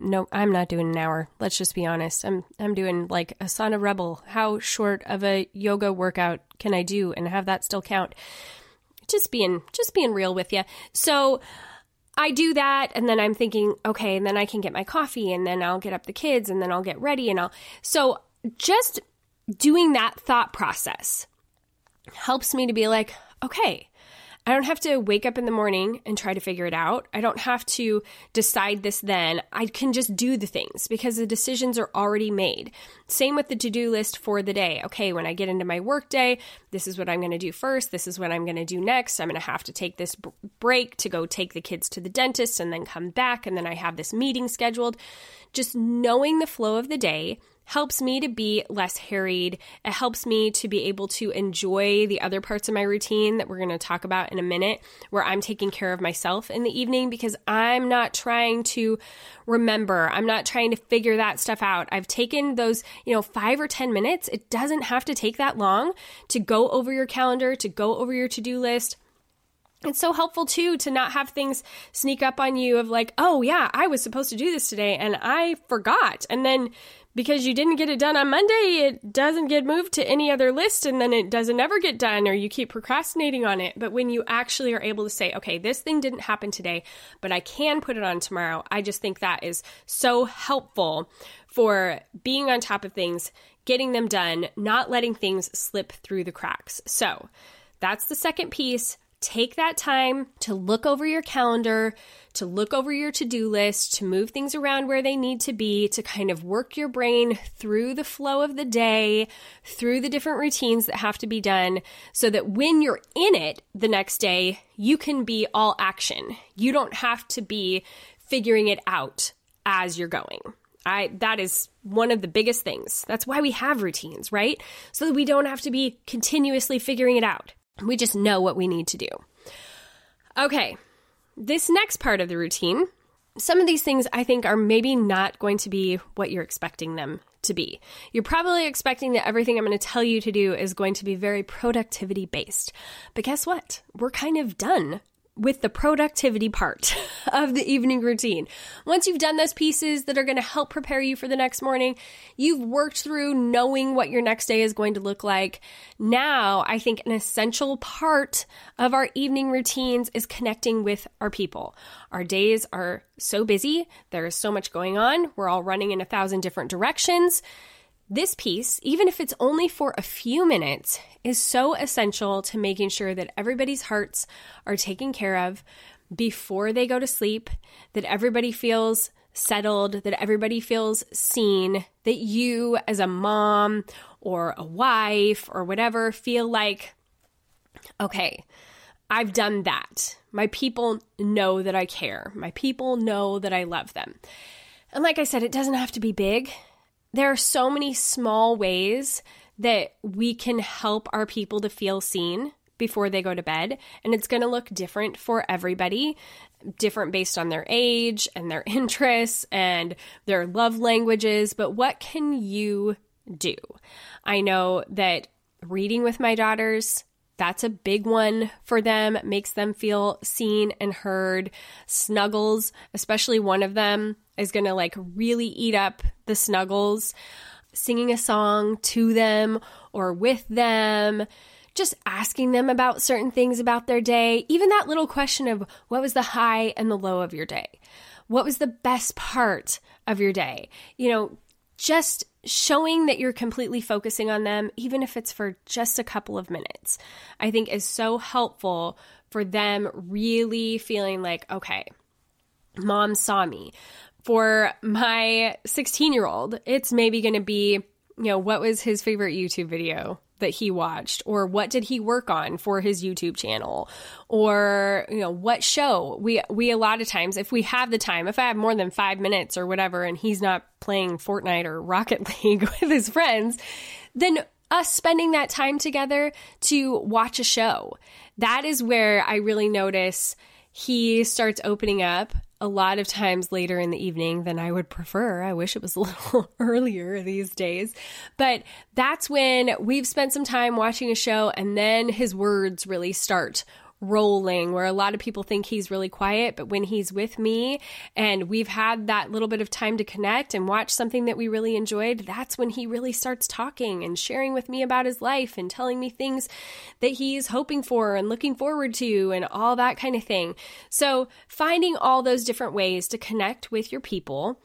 No, I'm not doing an hour. Let's just be honest. I'm I'm doing like a Asana Rebel. How short of a yoga workout can I do and have that still count? Just being just being real with you. So I do that and then I'm thinking, okay, and then I can get my coffee and then I'll get up the kids and then I'll get ready and I'll So just doing that thought process helps me to be like, okay, I don't have to wake up in the morning and try to figure it out. I don't have to decide this then. I can just do the things because the decisions are already made. Same with the to do list for the day. Okay, when I get into my work day, this is what I'm going to do first. This is what I'm going to do next. I'm going to have to take this b- break to go take the kids to the dentist and then come back. And then I have this meeting scheduled. Just knowing the flow of the day helps me to be less harried. It helps me to be able to enjoy the other parts of my routine that we're going to talk about in a minute, where I'm taking care of myself in the evening because I'm not trying to remember. I'm not trying to figure that stuff out. I've taken those, you know, five or 10 minutes. It doesn't have to take that long to go over your calendar, to go over your to do list it's so helpful too to not have things sneak up on you of like, oh yeah, I was supposed to do this today and I forgot. And then because you didn't get it done on Monday, it doesn't get moved to any other list and then it doesn't ever get done or you keep procrastinating on it. But when you actually are able to say, okay, this thing didn't happen today, but I can put it on tomorrow, I just think that is so helpful for being on top of things, getting them done, not letting things slip through the cracks. So that's the second piece take that time to look over your calendar, to look over your to do list, to move things around where they need to be, to kind of work your brain through the flow of the day, through the different routines that have to be done, so that when you're in it the next day, you can be all action. You don't have to be figuring it out as you're going. I that is one of the biggest things. That's why we have routines, right? So that we don't have to be continuously figuring it out. We just know what we need to do. Okay, this next part of the routine, some of these things I think are maybe not going to be what you're expecting them to be. You're probably expecting that everything I'm going to tell you to do is going to be very productivity based. But guess what? We're kind of done with the productivity part of the evening routine. Once you've done those pieces that are going to help prepare you for the next morning, you've worked through knowing what your next day is going to look like. Now, I think an essential part of our evening routines is connecting with our people. Our days are so busy, there is so much going on, we're all running in a thousand different directions. This piece, even if it's only for a few minutes, is so essential to making sure that everybody's hearts are taken care of before they go to sleep, that everybody feels settled, that everybody feels seen, that you as a mom or a wife or whatever feel like, okay, I've done that. My people know that I care. My people know that I love them. And like I said, it doesn't have to be big there are so many small ways that we can help our people to feel seen before they go to bed. And it's going to look different for everybody, different based on their age and their interests and their love languages. But what can you do? I know that reading with my daughters, that's a big one for them, makes them feel seen and heard. Snuggles, especially one of them, is to like really eat up the snuggles, singing a song to them or with them, just asking them about certain things about their day, even that little question of what was the high and the low of your day? What was the best part of your day? You know, just showing that you're completely focusing on them, even if it's for just a couple of minutes, I think is so helpful for them really feeling like, okay, mom saw me. For my 16 year old, it's maybe going to be, you know, what was his favorite YouTube video? That he watched or what did he work on for his YouTube channel or you know what show? We we a lot of times if we have the time if I have more than 5 minutes or whatever and he's not playing Fortnite or Rocket League with his friends then us spending that time together to watch a show. That is where I really notice he starts opening up a lot of times later in the evening than I would prefer. I wish it was a little earlier these days. But that's when we've spent some time watching a show and then his words really start rolling where a lot of people think he's really quiet, but when he's with me and we've had that little bit of time to connect and watch something that we really enjoyed, that's when he really starts talking and sharing with me about his life and telling me things that he's hoping for and looking forward to and all that kind of thing. So, finding all those different ways to connect with your people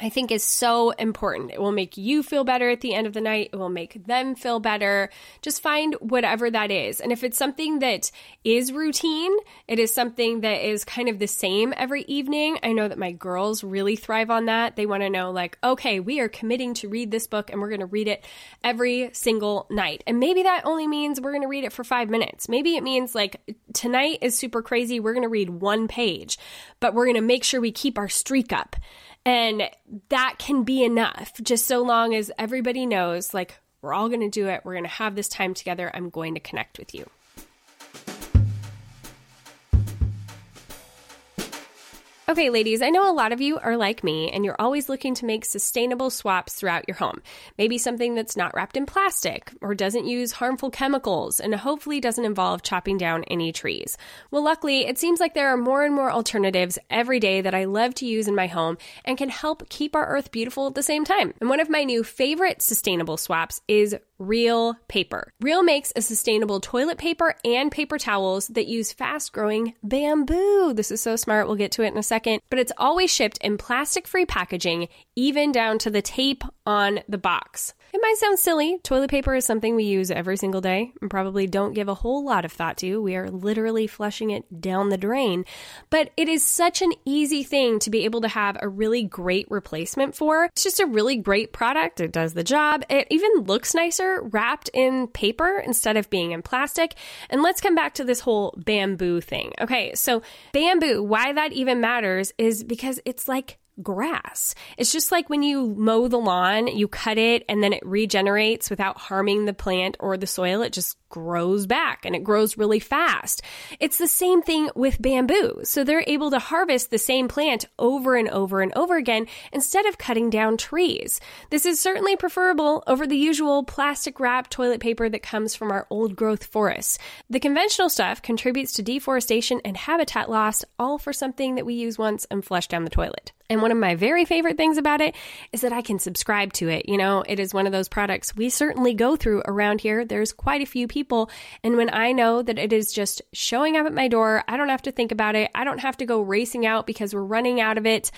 I think is so important. It will make you feel better at the end of the night. It will make them feel better. Just find whatever that is. And if it's something that is routine, it is something that is kind of the same every evening. I know that my girls really thrive on that. They want to know, like, okay, we are committing to read this book and we're going to read it every single night. And maybe that only means we're going to read it for five minutes. Maybe it means like tonight is super crazy. We're going to read one page, but we're going to make sure we keep our streak up. And that can be enough, just so long as everybody knows, like, we're all going to do it. We're going to have this time together. I'm going to connect with you. Okay, ladies, I know a lot of you are like me and you're always looking to make sustainable swaps throughout your home. Maybe something that's not wrapped in plastic or doesn't use harmful chemicals and hopefully doesn't involve chopping down any trees. Well, luckily, it seems like there are more and more alternatives every day that I love to use in my home and can help keep our earth beautiful at the same time. And one of my new favorite sustainable swaps is Reel Paper. Reel makes a sustainable toilet paper and paper towels that use fast growing bamboo. This is so smart. We'll get to it in a second. But it's always shipped in plastic free packaging, even down to the tape on the box. It might sound silly. Toilet paper is something we use every single day and probably don't give a whole lot of thought to. We are literally flushing it down the drain. But it is such an easy thing to be able to have a really great replacement for. It's just a really great product. It does the job. It even looks nicer wrapped in paper instead of being in plastic. And let's come back to this whole bamboo thing. Okay, so bamboo, why that even matters is because it's like grass. It's just like when you mow the lawn, you cut it and then it regenerates without harming the plant or the soil. It just grows back and it grows really fast. It's the same thing with bamboo. So they're able to harvest the same plant over and over and over again instead of cutting down trees. This is certainly preferable over the usual plastic wrapped toilet paper that comes from our old growth forests. The conventional stuff contributes to deforestation and habitat loss, all for something that we use once and flush down the toilet. And one of my very favorite things about it is that I can subscribe to it. You know, it is one of those products we certainly go through around here. There's quite a few people. And when I know that it is just showing up at my door, I don't have to think about it. I don't have to go racing out because we're running out of it.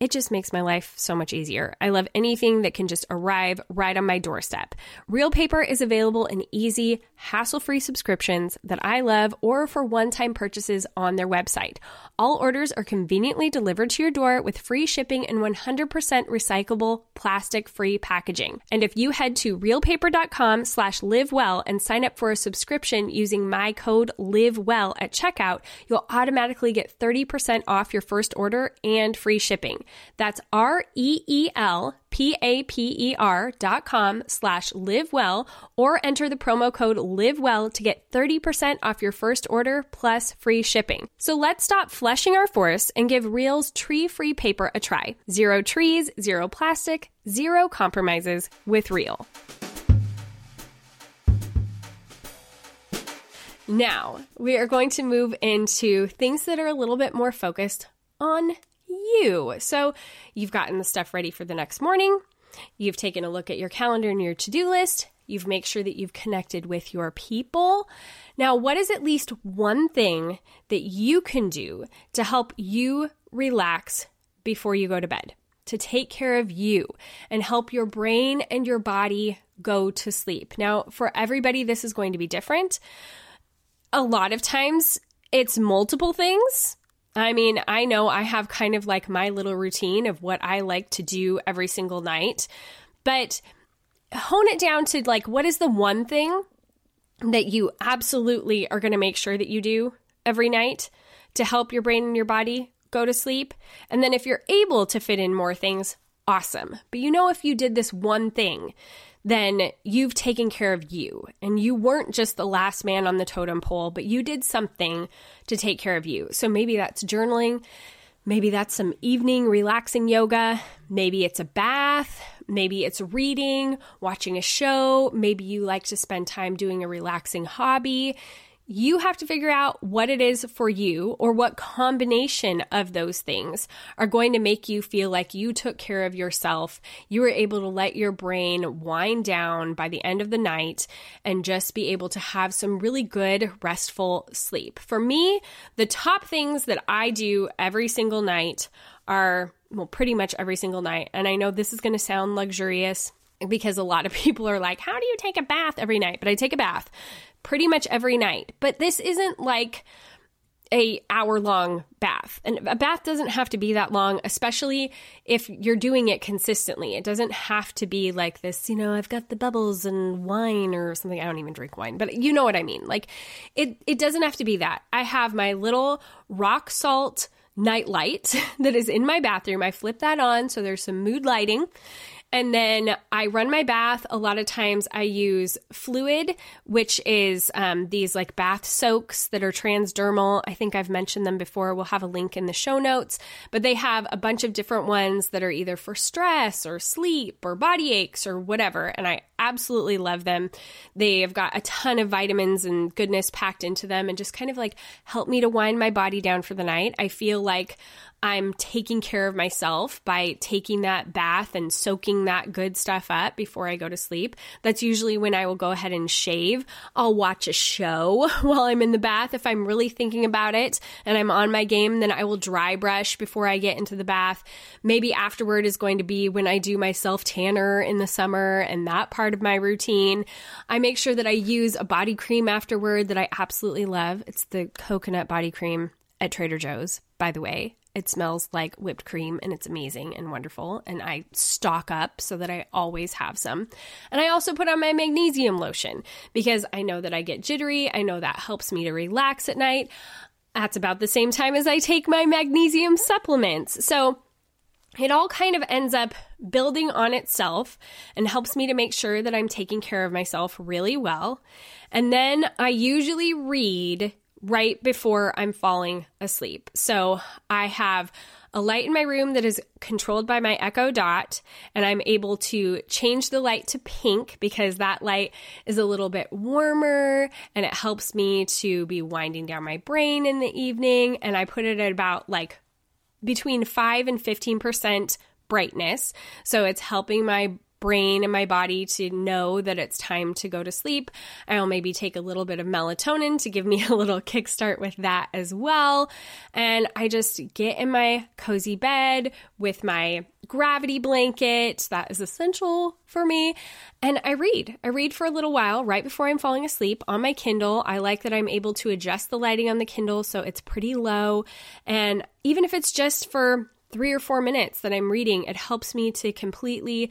It just makes my life so much easier. I love anything that can just arrive right on my doorstep. Reel Paper is available in easy, hassle free subscriptions that I love or for one time purchases on their website. All orders are conveniently delivered to your door with free shipping and 100% recyclable, plastic free packaging. And if you head to reelpaper.com slash livewell and sign up for a subscription using my code livewell at checkout, you'll automatically get 30% off your first order and free shipping. That's R E E L P A P E R dot com slash live well or enter the promo code live well to get 30% off your first order plus free shipping. So let's stop flushing our forests and give Reel's tree free paper a try. Zero trees, zero plastic, zero compromises with Reel. Now, we are going to move into things that are a little bit more focused on you. So you've gotten the stuff ready for the next morning. You've taken a look at your calendar and your to do list. You've made sure that you've connected with your people. Now, what is at least one thing that you can do to help you relax before you go to bed? To take care of you and help your brain and your body go to sleep. Now, for everybody, this is going to be different. A lot of times it's multiple things. I mean, I know I have kind of like my little routine of what I like to do every single night, but hone it down to like what is the one thing that you absolutely are going to make sure that you do every night to help your brain and your body go to sleep. And then if you're able to fit in more things, awesome. But you know, if you did this one thing, then you've taken care of you. And you weren't just the last man on the totem pole, but you did something to take care of you. So maybe that's journaling. Maybe that's some evening relaxing yoga. Maybe it's a bath. Maybe it's reading, watching a show. Maybe you like to spend time doing a relaxing hobby. You have to figure out what it is for you or what combination of those things are going to make you feel like you took care of yourself. You were able to let your brain wind down by the end of the night and just be able to have some really good, restful sleep. For me, the top things that I do every single night are, well, pretty much every single night. And I know this is going to sound luxurious because a lot of people are like, how do you take a bath every night? But I take a bath pretty much every night. But this isn't like a hour long bath. And a bath doesn't have to be that long, especially if you're doing it consistently. It doesn't have to be like this, you know, I've got the bubbles and wine or something. I don't even drink wine, but you know what I mean. Like it it doesn't have to be that. I have my little rock salt night light that is in my bathroom. I flip that on so there's some mood lighting and then I run my bath. A lot of times I use fluid, which is um, these like bath soaks that are transdermal. I think I've mentioned them before. We'll have a link in the show notes, but they have a bunch of different ones that are either for stress or sleep or body aches or whatever. And I absolutely love them. They have got a ton of vitamins and goodness packed into them and just kind of like help me to wind my body down for the night. I feel like I'm taking care of myself by taking that bath and soaking that good stuff up before I go to sleep. That's usually when I will go ahead and shave. I'll watch a show while I'm in the bath. If I'm really thinking about it and I'm on my game, then I will dry brush before I get into the bath. Maybe afterward is going to be when I do my self tanner in the summer and that part of my routine. I make sure that I use a body cream afterward that I absolutely love. It's the coconut body cream at Trader Joe's, by the way. It smells like whipped cream and it's amazing and wonderful. And I stock up so that I always have some. And I also put on my magnesium lotion because I know that I get jittery. I know that helps me to relax at night. That's about the same time as I take my magnesium supplements. So it all kind of ends up building on itself and helps me to make sure that I'm taking care of myself really well. And then I usually read right before I'm falling asleep. So I have a light in my room that is controlled by my Echo Dot, and I'm able to change the light to pink because that light is a little bit warmer and it helps me to be winding down my brain in the evening. And I put it at about like between 5 and 15% brightness. So it's helping my brain and my body to know that it's time to go to sleep. I'll maybe take a little bit of melatonin to give me a little kickstart with that as well. And I just get in my cozy bed with my gravity blanket. That is essential for me. And I read. I read for a little while right before I'm falling asleep on my Kindle. I like that I'm able to adjust the lighting on the Kindle so it's pretty low. And even if it's just for three or four minutes that I'm reading, it helps me to completely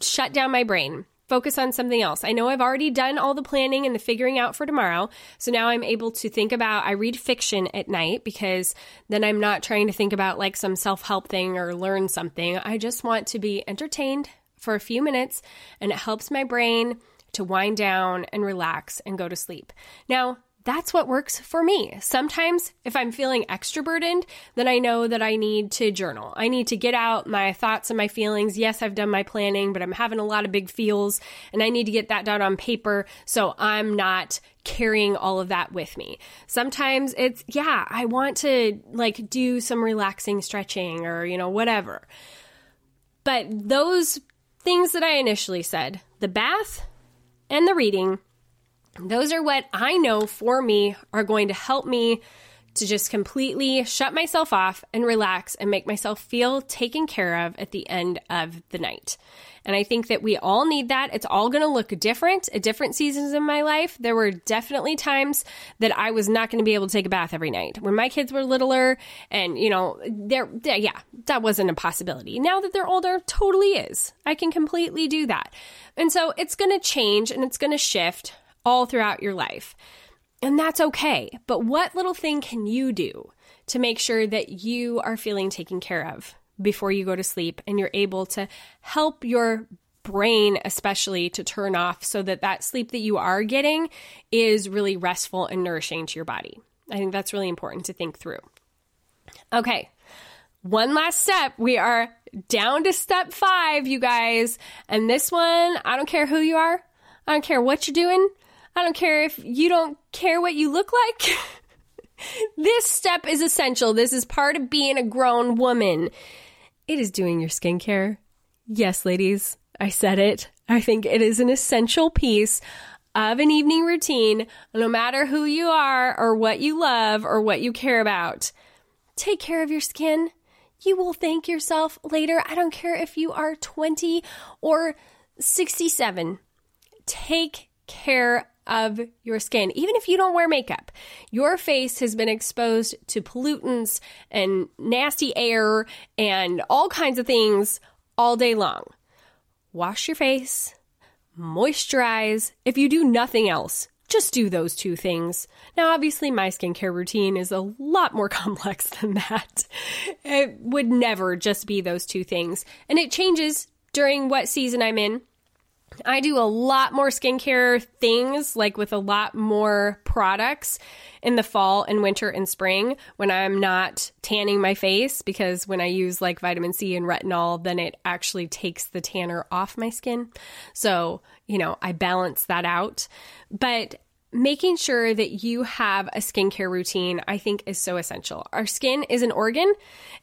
shut down my brain, focus on something else. I know I've already done all the planning and the figuring out for tomorrow. So now I'm able to think about, I read fiction at night because then I'm not trying to think about like some self help thing or learn something. I just want to be entertained for a few minutes and it helps my brain to wind down and relax and go to sleep. Now, that's what works for me. Sometimes, if I'm feeling extra burdened, then I know that I need to journal. I need to get out my thoughts and my feelings. Yes, I've done my planning, but I'm having a lot of big feels and I need to get that down on paper so I'm not carrying all of that with me. Sometimes it's, yeah, I want to like do some relaxing stretching or, you know, whatever. But those things that I initially said, the bath, and the reading. Those are what I know for me are going to help me to just completely shut myself off and relax and make myself feel taken care of at the end of the night. And I think that we all need that. It's all going to look different at different seasons in my life. There were definitely times that I was not going to be able to take a bath every night. When my kids were littler and, you know, they're, yeah, that wasn't a possibility. Now that they're older, totally is. I can completely do that. And so it's going to change and it's going to shift all throughout your life. And that's okay. But what little thing can you do to make sure that you are feeling taken care of before you go to sleep and you're able to help your brain especially to turn off so that that sleep that you are getting is really restful and nourishing to your body. I think that's really important to think through. Okay. One last step. We are down to step 5, you guys. And this one, I don't care who you are. I don't care what you're doing. I don't care if you don't care what you look like. this step is essential. This is part of being a grown woman. It is doing your skincare. Yes, ladies, I said it. I think it is an essential piece of an evening routine, no matter who you are or what you love or what you care about. Take care of your skin. You will thank yourself later. I don't care if you are 20 or 67. Take care of your skin. Even if you don't wear makeup, your face has been exposed to pollutants and nasty air and all kinds of things all day long. Wash your face, moisturize. If you do nothing else, just do those two things. Now, obviously, my skincare routine is a lot more complex than that. It would never just be those two things. And it changes during what season I'm in. I do a lot more skincare things, like with a lot more products in the fall and winter and spring when I'm not tanning my face because when I use like vitamin C and retinol, then it actually takes the tanner off my skin. So, you know, I balance that out. But making sure that you have a skincare routine, I think, is so essential. Our skin is an organ,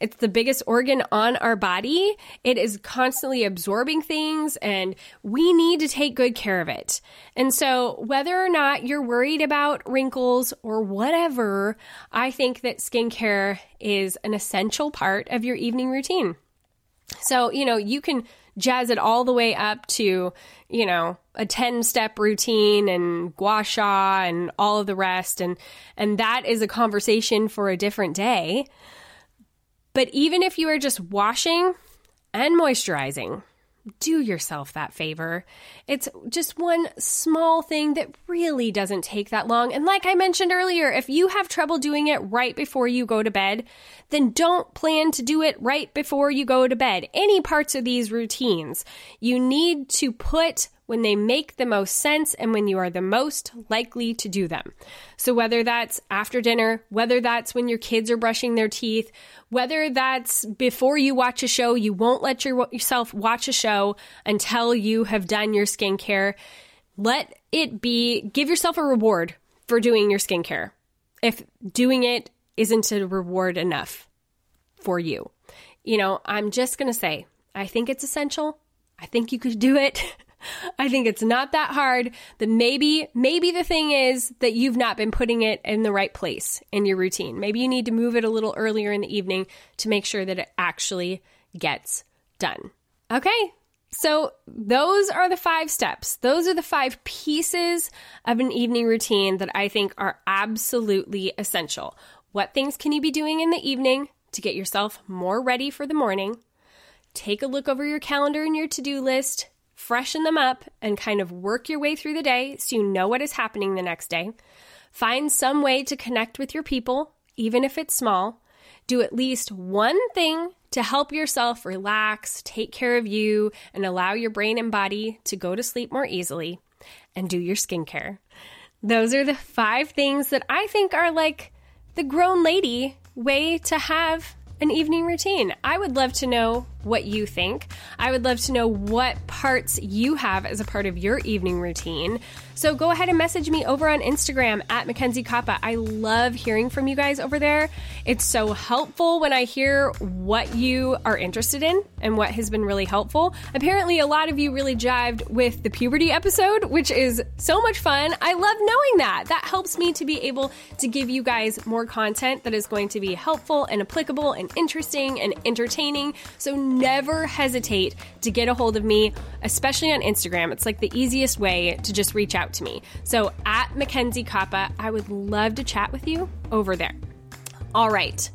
it's the biggest organ on our body. It is constantly absorbing things, and we need to take good care of it. And so, whether or not you're worried about wrinkles or whatever, I think that skincare is an essential part of your evening routine. So, you know, you can jazz it all the way up to, you know, a 10 step routine and gua sha and all of the rest. And, and that is a conversation for a different day. But even if you are just washing and moisturizing, do yourself that favor. It's just one small thing that really doesn't take that long. And like I mentioned earlier, if you have trouble doing it right before you go to bed, then don't plan to do it right before you go to bed. Any parts of these routines, you need to put when they make the most sense and when you are the most likely to do them. So, whether that's after dinner, whether that's when your kids are brushing their teeth, whether that's before you watch a show, you won't let your, yourself watch a show until you have done your skincare. Let it be, give yourself a reward for doing your skincare. If doing it isn't a reward enough for you, you know, I'm just going to say, I think it's essential. I think you could do it. I think it's not that hard. That maybe, maybe the thing is that you've not been putting it in the right place in your routine. Maybe you need to move it a little earlier in the evening to make sure that it actually gets done. Okay. So those are the five steps. Those are the five pieces of an evening routine that I think are absolutely essential. What things can you be doing in the evening to get yourself more ready for the morning? Take a look over your calendar and your to do list freshen them up, and kind of work your way through the day so you know what is happening the next day. Find some way to connect with your people, even if it's small. Do at least one thing to help yourself relax, take care of you, and allow your brain and body to go to sleep more easily. And do your skincare. Those are the five things that I think are like the grown lady way to have an evening routine. I would love to know what you think. I would love to know what parts you have as a part of your evening routine. So go ahead and message me over on Instagram at Mackenzie Koppa. I love hearing from you guys over there. It's so helpful when I hear what you are interested in and what has been really helpful. Apparently, a lot of you really jived with the puberty episode, which is so much fun. I love knowing that. That helps me to be able to give you guys more content that is going to be helpful and applicable and interesting and entertaining. So never hesitate to get a hold of me, especially on Instagram. It's like the easiest way to just reach out to me. So at Mackenzie Koppa, I would love to chat with you over there. All right.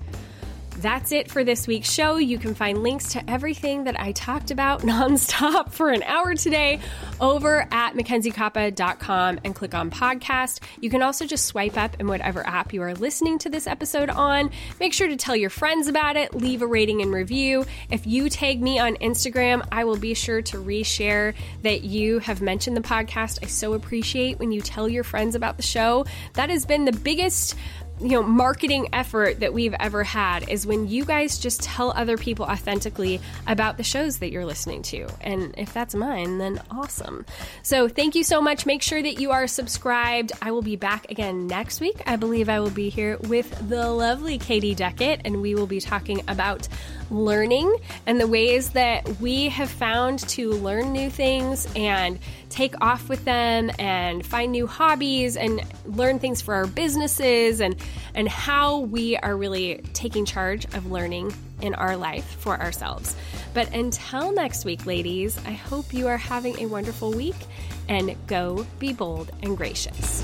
That's it for this week's show. You can find links to everything that I talked about nonstop for an hour today over at mackenziekoppa.com and click on podcast. You can also just swipe up in whatever app you are listening to this episode on. Make sure to tell your friends about it, leave a rating and review. If you tag me on Instagram, I will be sure to reshare that you have mentioned the podcast. I so appreciate when you tell your friends about the show. That has been the biggest you know marketing effort that we've ever had is when you guys just tell other people authentically about the shows that you're listening to. And if that's mine then awesome. So thank you so much. Make sure that you are subscribed. I will be back again next week. I believe i will be here with the lovely katie deckett and we will be talking about learning and the ways that we have found to learn new things and take off with them and find new hobbies and learn things for our businesses and and how we are really taking charge of learning in our life for ourselves. But until next week, ladies, I hope you are having a wonderful week and go be bold and gracious.